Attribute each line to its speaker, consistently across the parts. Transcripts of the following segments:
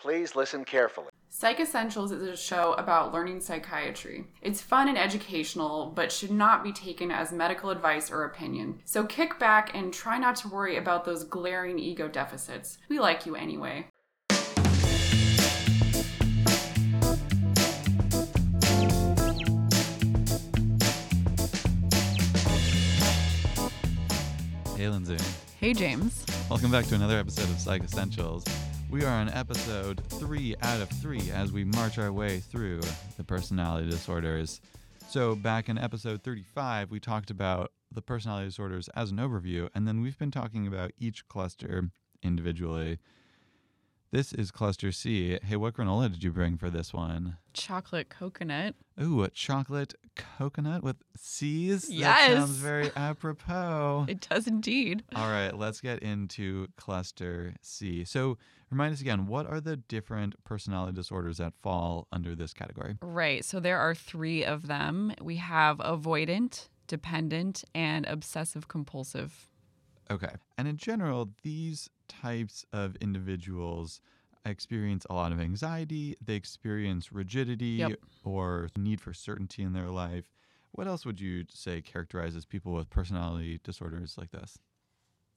Speaker 1: Please listen carefully.
Speaker 2: Psych Essentials is a show about learning psychiatry. It's fun and educational, but should not be taken as medical advice or opinion. So kick back and try not to worry about those glaring ego deficits. We like you anyway.
Speaker 3: Hey, Lindsay.
Speaker 2: Hey, James.
Speaker 3: Welcome back to another episode of Psych Essentials. We are on episode three out of three as we march our way through the personality disorders. So, back in episode 35, we talked about the personality disorders as an overview, and then we've been talking about each cluster individually. This is cluster C. Hey, what granola did you bring for this one?
Speaker 2: Chocolate coconut.
Speaker 3: Ooh, a chocolate coconut with C's? That
Speaker 2: Yes.
Speaker 3: sounds very apropos.
Speaker 2: It does indeed.
Speaker 3: All right, let's get into cluster C. So, remind us again, what are the different personality disorders that fall under this category?
Speaker 2: Right. So there are three of them. We have avoidant, dependent, and obsessive compulsive.
Speaker 3: Okay. And in general, these types of individuals experience a lot of anxiety, they experience rigidity
Speaker 2: Yep.
Speaker 3: or need for certainty in their life. What else would you say characterizes people with personality disorders like this?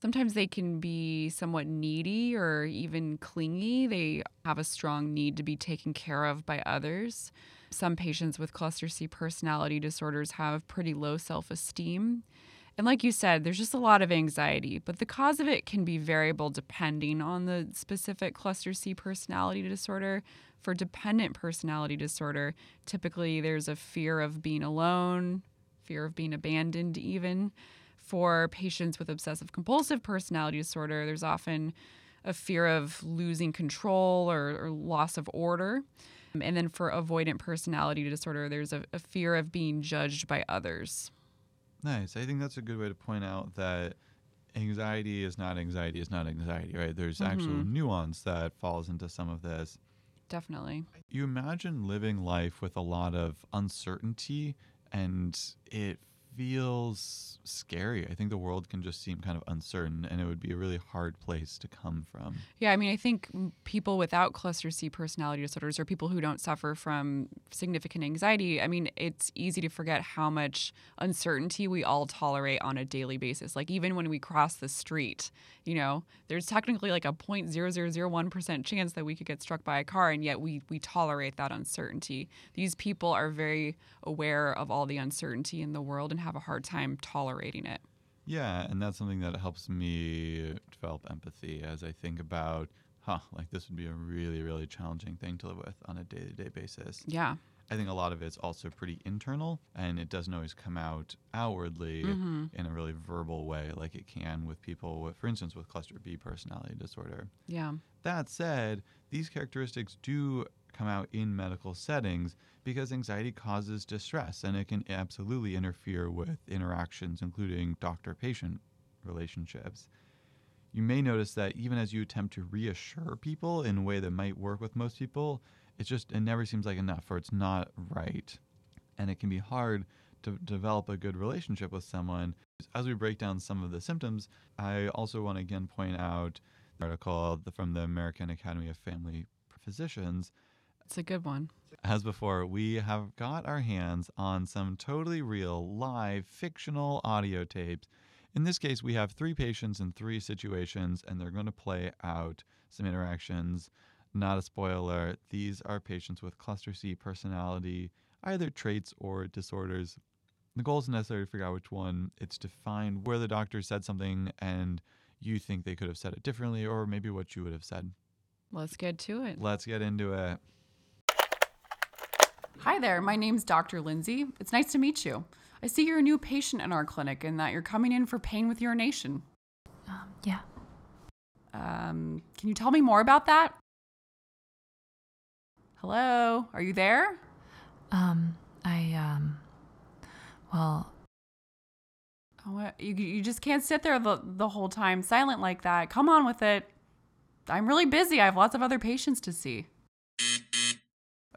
Speaker 2: Sometimes they can be somewhat needy or even clingy. They have a strong need to be taken care of by others. Some patients with cluster C personality disorders have pretty low self esteem. And like you said, there's just a lot of anxiety, but the cause of it can be variable depending on the specific cluster C personality disorder. For dependent personality disorder, typically there's a fear of being alone, fear of being abandoned, even. For patients with obsessive compulsive personality disorder, there's often a fear of losing control or, or loss of order. And then for avoidant personality disorder, there's a, a fear of being judged by others.
Speaker 3: Nice. I think that's a good way to point out that anxiety is not anxiety is not anxiety, right? There's actual
Speaker 2: Mhm.
Speaker 3: nuance that falls into some of this.
Speaker 2: Definitely.
Speaker 3: You imagine living life with a lot of uncertainty and it feels scary. I think the world can just seem kind of uncertain and it would be a really hard place to come from.
Speaker 2: Yeah, I mean, I think people without cluster C personality disorders or people who don't suffer from significant anxiety, I mean, it's easy to forget how much uncertainty we all tolerate on a daily basis. Like, even when we cross the street, you know, there's technically like a 0.0001% chance that we could get struck by a car, and yet we, we tolerate that uncertainty. These people are very aware of all the uncertainty in the world and have a hard time tolerating it.
Speaker 3: Yeah, and that's something that helps me develop empathy as I think about, huh, like this would be a really, really challenging thing to live with on a day to day basis.
Speaker 2: Yeah.
Speaker 3: I think a lot of it's also pretty internal and it doesn't always come out outwardly
Speaker 2: Mhm.
Speaker 3: in a really verbal way like it can with people with, for instance, with cluster B personality disorder.
Speaker 2: Yeah.
Speaker 3: That said, these characteristics do come out in medical settings because anxiety causes distress and it can absolutely interfere with interactions, including doctor patient relationships. You may notice that even as you attempt to reassure people in a way that might work with most people, it's just, it never seems like enough or it's not right. And it can be hard to develop a good relationship with someone. As we break down some of the symptoms, I also want to again point out the article from the American Academy of Family Physicians.
Speaker 2: It's a good one.
Speaker 3: As before, we have got our hands on some totally real, live, fictional audio tapes. In this case, we have three patients in three situations, and they're going to play out some interactions. Not a spoiler, these are patients with cluster C personality, either traits or disorders. The goal isn't necessarily to figure out which one, it's to find where the doctor said something and you think they could have said it differently, or maybe what you would have said.
Speaker 2: Let's get to it.
Speaker 3: Let's get into it.
Speaker 2: Hi there, my name's Dr. Lindsay. It's nice to meet you. I see you're a new patient in our clinic and that you're coming in for pain with urination.
Speaker 4: Um, yeah.
Speaker 2: Um, can you tell me more about that? Hello, are you there?
Speaker 4: Um, I, um, well,
Speaker 2: Oh, you, you just can't sit there the, the whole time silent like that. Come on with it. I'm really busy. I have lots of other patients to see.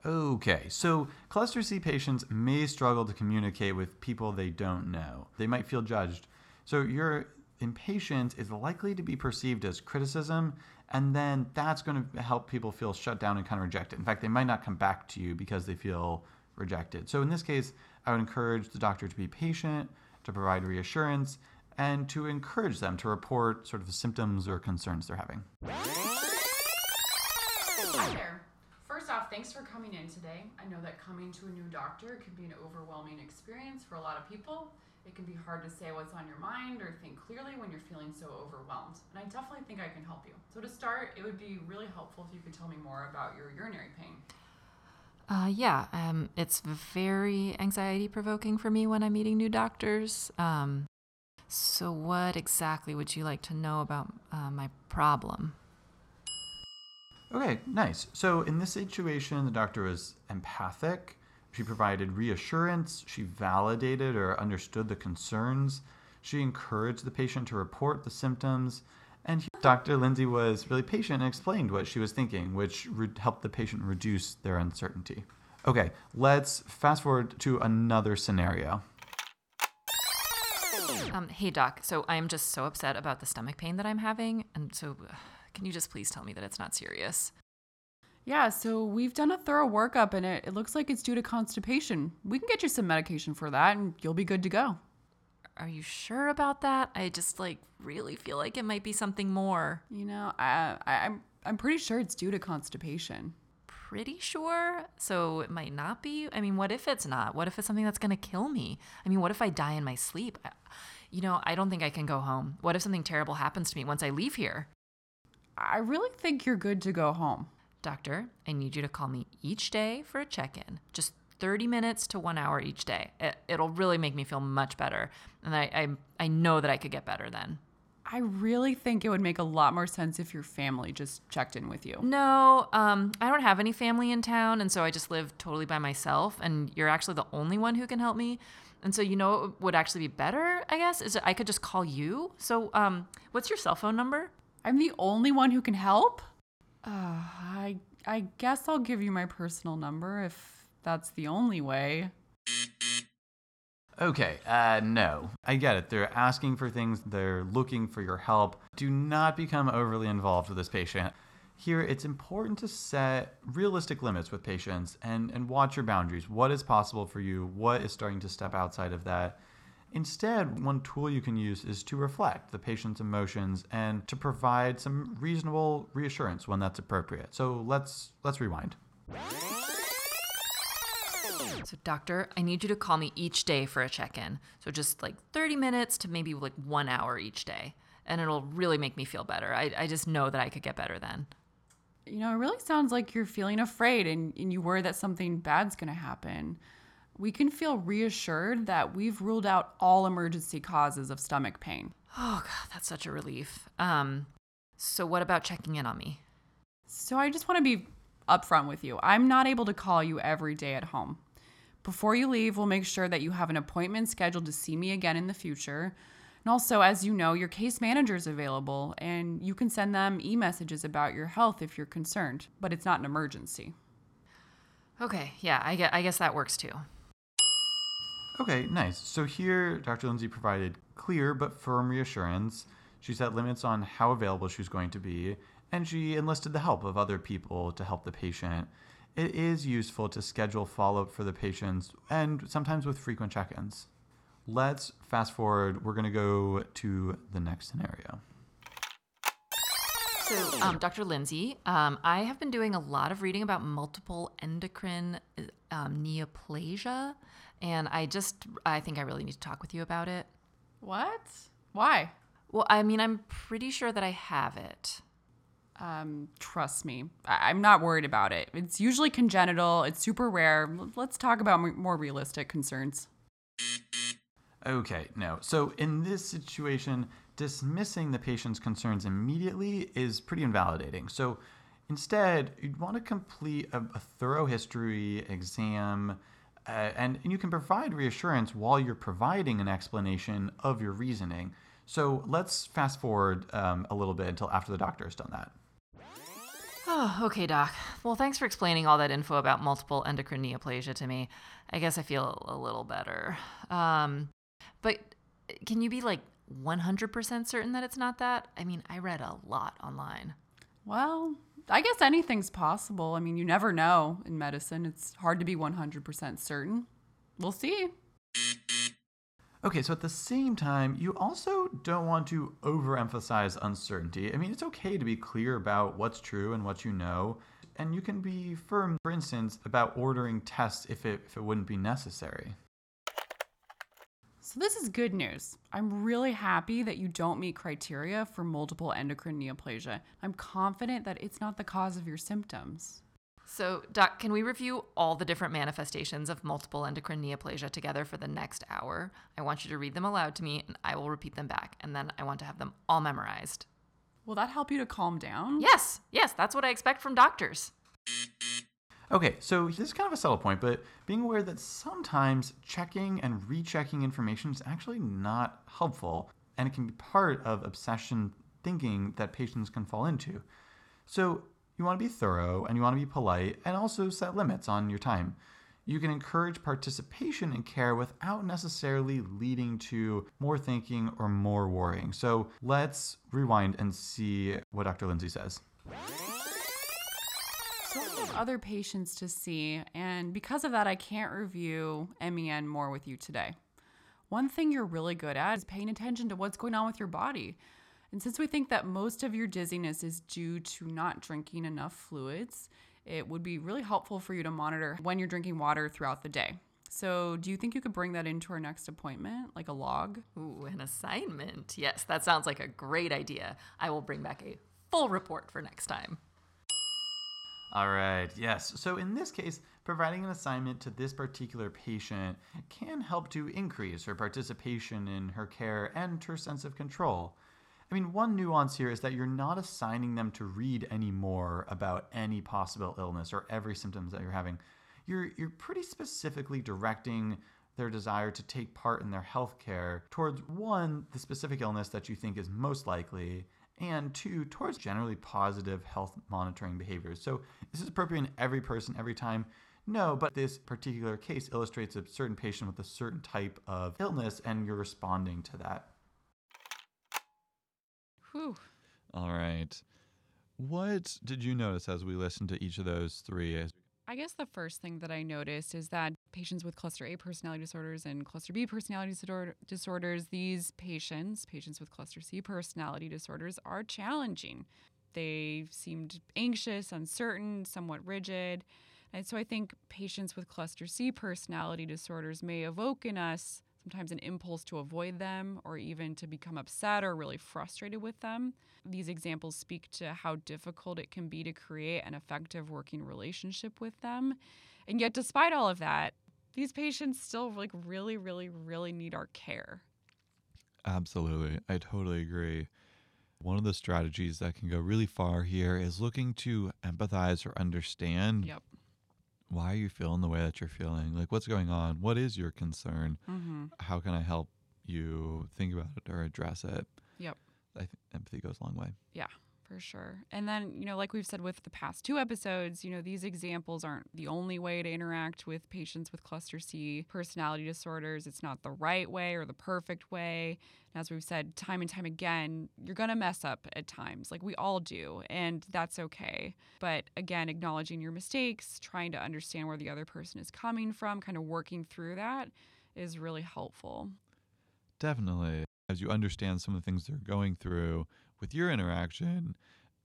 Speaker 3: Okay, so cluster C patients may struggle to communicate with people they don't know. They might feel judged. So your impatience is likely to be perceived as criticism And then that's going to help people feel shut down and kind of rejected. In fact, they might not come back to you because they feel rejected. So in this case, I would encourage the doctor to be patient, to provide reassurance, and to encourage them to report sort of symptoms or concerns they're having.
Speaker 2: Thanks for coming in today. I know that coming to a new doctor can be an overwhelming experience for a lot of people. It can be hard to say what's on your mind or think clearly when you're feeling so overwhelmed. And I definitely think I can help you. So, to start, it would be really helpful if you could tell me more about your urinary pain.
Speaker 4: Uh, yeah, um, it's very anxiety provoking for me when I'm meeting new doctors. Um, so, what exactly would you like to know about uh, my problem?
Speaker 3: Okay, nice. So in this situation, the doctor was empathic. She provided reassurance. She validated or understood the concerns. She encouraged the patient to report the symptoms. And he, Dr. Lindsay was really patient and explained what she was thinking, which re- helped the patient reduce their uncertainty. Okay, let's fast forward to another scenario.
Speaker 4: Um, hey, doc. So I'm just so upset about the stomach pain that I'm having, and so can you just please tell me that it's not serious?
Speaker 2: Yeah, so we've done a thorough workup and it, it looks like it's due to constipation. We can get you some medication for that and you'll be good to go.
Speaker 4: Are you sure about that? I just like really feel like it might be something more.
Speaker 2: You know, I, I, I'm I'm pretty sure it's due to constipation.
Speaker 4: Pretty sure. So it might not be. I mean, what if it's not? What if it's something that's gonna kill me? I mean, what if I die in my sleep? I, you know, I don't think I can go home. What if something terrible happens to me once I leave here?
Speaker 2: I really think you're good to go home.
Speaker 4: Doctor, I need you to call me each day for a check in. Just 30 minutes to one hour each day. It, it'll really make me feel much better. And I, I, I know that I could get better then.
Speaker 2: I really think it would make a lot more sense if your family just checked in with you.
Speaker 4: No, um, I don't have any family in town, and so I just live totally by myself. And you're actually the only one who can help me. And so you know what would actually be better, I guess, is that I could just call you. So, um, what's your cell phone number?
Speaker 2: I'm the only one who can help? Uh, I I guess I'll give you my personal number if that's the only way.
Speaker 3: Okay, uh, no. I get it. They're asking for things, they're looking for your help. Do not become overly involved with this patient. Here, it's important to set realistic limits with patients and, and watch your boundaries. What is possible for you? What is starting to step outside of that? Instead, one tool you can use is to reflect the patient's emotions and to provide some reasonable reassurance when that's appropriate. So let's let's rewind.
Speaker 4: So, doctor, I need you to call me each day for a check in. So, just like 30 minutes to maybe like one hour each day. And it'll really make me feel better. I, I just know that I could get better then.
Speaker 2: You know, it really sounds like you're feeling afraid and, and you worry that something bad's going to happen. We can feel reassured that we've ruled out all emergency causes of stomach pain.
Speaker 4: Oh, God, that's such a relief. Um, so, what about checking in on me?
Speaker 2: So, I just want to be upfront with you. I'm not able to call you every day at home. Before you leave, we'll make sure that you have an appointment scheduled to see me again in the future. And also, as you know, your case manager is available and you can send them e messages about your health if you're concerned, but it's not an emergency.
Speaker 4: Okay, yeah, I, guess, I guess that works too.
Speaker 3: Okay, nice. So here, Dr. Lindsay provided clear but firm reassurance. She set limits on how available she was going to be, and she enlisted the help of other people to help the patient. It is useful to schedule follow up for the patients and sometimes with frequent check ins. Let's fast forward. We're going to go to the next scenario.
Speaker 4: So, um, Dr. Lindsay, um, I have been doing a lot of reading about multiple endocrine um, neoplasia, and I just I think I really need to talk with you about it.
Speaker 2: What? Why?
Speaker 4: Well, I mean, I'm pretty sure that I have it.
Speaker 2: Um, trust me, I- I'm not worried about it. It's usually congenital, it's super rare. L- Let's talk about m- more realistic concerns.
Speaker 3: Okay, no. So in this situation, dismissing the patient's concerns immediately is pretty invalidating. So instead, you'd want to complete a, a thorough history exam, uh, and, and you can provide reassurance while you're providing an explanation of your reasoning. So let's fast forward um, a little bit until after the doctor has done that.
Speaker 4: Oh, okay, doc. Well, thanks for explaining all that info about multiple endocrine neoplasia to me. I guess I feel a little better. Um, but can you be like 100% certain that it's not that? I mean, I read a lot online.
Speaker 2: Well, I guess anything's possible. I mean, you never know in medicine. It's hard to be 100% certain. We'll see.
Speaker 3: Okay, so at the same time, you also don't want to overemphasize uncertainty. I mean, it's okay to be clear about what's true and what you know, and you can be firm, for instance, about ordering tests if it, if it wouldn't be necessary.
Speaker 2: So, this is good news. I'm really happy that you don't meet criteria for multiple endocrine neoplasia. I'm confident that it's not the cause of your symptoms.
Speaker 4: So, Doc, can we review all the different manifestations of multiple endocrine neoplasia together for the next hour? I want you to read them aloud to me and I will repeat them back. And then I want to have them all memorized.
Speaker 2: Will that help you to calm down?
Speaker 4: Yes, yes, that's what I expect from doctors.
Speaker 3: Okay, so this is kind of a subtle point, but being aware that sometimes checking and rechecking information is actually not helpful, and it can be part of obsession thinking that patients can fall into. So you want to be thorough and you want to be polite and also set limits on your time. You can encourage participation in care without necessarily leading to more thinking or more worrying. So let's rewind and see what Dr. Lindsay says.
Speaker 2: I have other patients to see, and because of that, I can't review MEN more with you today. One thing you're really good at is paying attention to what's going on with your body. And since we think that most of your dizziness is due to not drinking enough fluids, it would be really helpful for you to monitor when you're drinking water throughout the day. So, do you think you could bring that into our next appointment, like a log?
Speaker 4: Ooh, an assignment. Yes, that sounds like a great idea. I will bring back a full report for next time.
Speaker 3: All right, yes. So in this case, providing an assignment to this particular patient can help to increase her participation in her care and her sense of control. I mean, one nuance here is that you're not assigning them to read any more about any possible illness or every symptoms that you're having. You're you're pretty specifically directing their desire to take part in their health care towards one, the specific illness that you think is most likely, and two, towards generally positive health monitoring behaviors. So, this is this appropriate in every person every time? No, but this particular case illustrates a certain patient with a certain type of illness, and you're responding to that.
Speaker 2: Whew.
Speaker 3: All right. What did you notice as we listened to each of those three?
Speaker 2: I guess the first thing that I noticed is that patients with cluster A personality disorders and cluster B personality disorder- disorders, these patients, patients with cluster C personality disorders, are challenging. They seemed anxious, uncertain, somewhat rigid. And so I think patients with cluster C personality disorders may evoke in us sometimes an impulse to avoid them or even to become upset or really frustrated with them. These examples speak to how difficult it can be to create an effective working relationship with them. And yet, despite all of that, these patients still like really, really, really need our care.
Speaker 3: Absolutely. I totally agree. One of the strategies that can go really far here is looking to empathize or understand
Speaker 2: Yep.
Speaker 3: why are you feeling the way that you're feeling? Like, what's going on? What is your concern?
Speaker 2: Mm-hmm.
Speaker 3: How can I help you think about it or address it?
Speaker 2: Yep.
Speaker 3: I think empathy goes a long way.
Speaker 2: Yeah, for sure. And then, you know, like we've said with the past two episodes, you know, these examples aren't the only way to interact with patients with cluster C personality disorders. It's not the right way or the perfect way. And as we've said time and time again, you're going to mess up at times, like we all do, and that's okay. But again, acknowledging your mistakes, trying to understand where the other person is coming from, kind of working through that is really helpful.
Speaker 3: Definitely. As you understand some of the things they're going through with your interaction,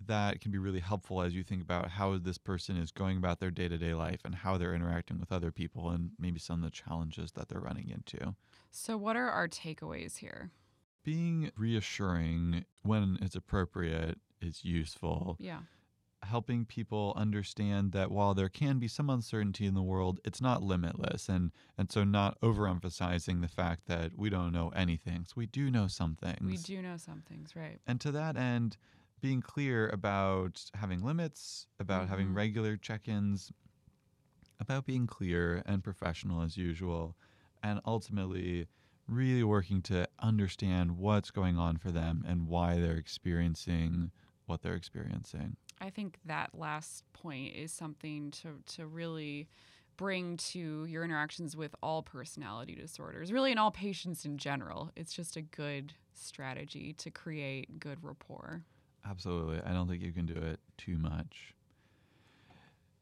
Speaker 3: that can be really helpful as you think about how this person is going about their day to day life and how they're interacting with other people and maybe some of the challenges that they're running into.
Speaker 2: So, what are our takeaways here?
Speaker 3: Being reassuring when it's appropriate is useful.
Speaker 2: Yeah.
Speaker 3: Helping people understand that while there can be some uncertainty in the world, it's not limitless, and and so not overemphasizing the fact that we don't know anything. So we do know some things.
Speaker 2: We do know some things, right?
Speaker 3: And to that end, being clear about having limits, about having
Speaker 2: Mhm.
Speaker 3: regular check-ins, about being clear and professional as usual, and ultimately really working to understand what's going on for them and why they're experiencing what they're experiencing.
Speaker 2: I think that last point is something to, to really bring to your interactions with all personality disorders, really in all patients in general. It's just a good strategy to create good rapport.
Speaker 3: Absolutely. I don't think you can do it too much.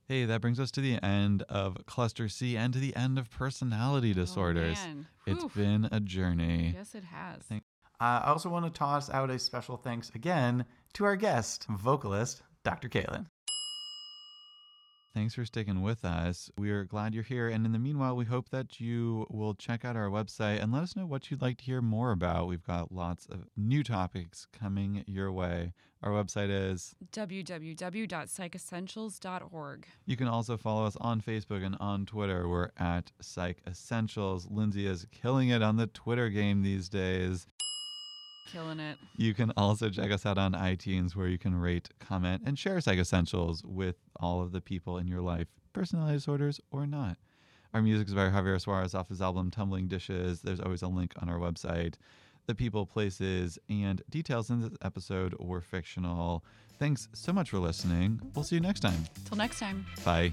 Speaker 3: Hey, that brings us to the end of Cluster C and to the end of personality disorders.
Speaker 2: Oh.
Speaker 3: It's been a journey.
Speaker 2: Yes, it has.
Speaker 1: Uh, I also want to toss out a special thanks again to our guest, vocalist, Dr. Kaylin.
Speaker 3: Thanks for sticking with us. We're glad you're here. And in the meanwhile, we hope that you will check out our website and let us know what you'd like to hear more about. We've got lots of new topics coming your way. Our website is.
Speaker 2: www.psychessentials.org.
Speaker 3: You can also follow us on Facebook and on Twitter. We're at Psych Essentials. Lindsay is killing it on the Twitter game these days.
Speaker 2: Killing it.
Speaker 3: You can also check us out on iTunes where you can rate, comment, and share Psych Essentials with all of the people in your life, personality disorders or not. Our music is by Javier Suarez off his album Tumbling Dishes. There's always a link on our website. The people, places, and details in this episode were fictional. Thanks so much for listening. We'll see you next time.
Speaker 2: Till next time.
Speaker 3: Bye.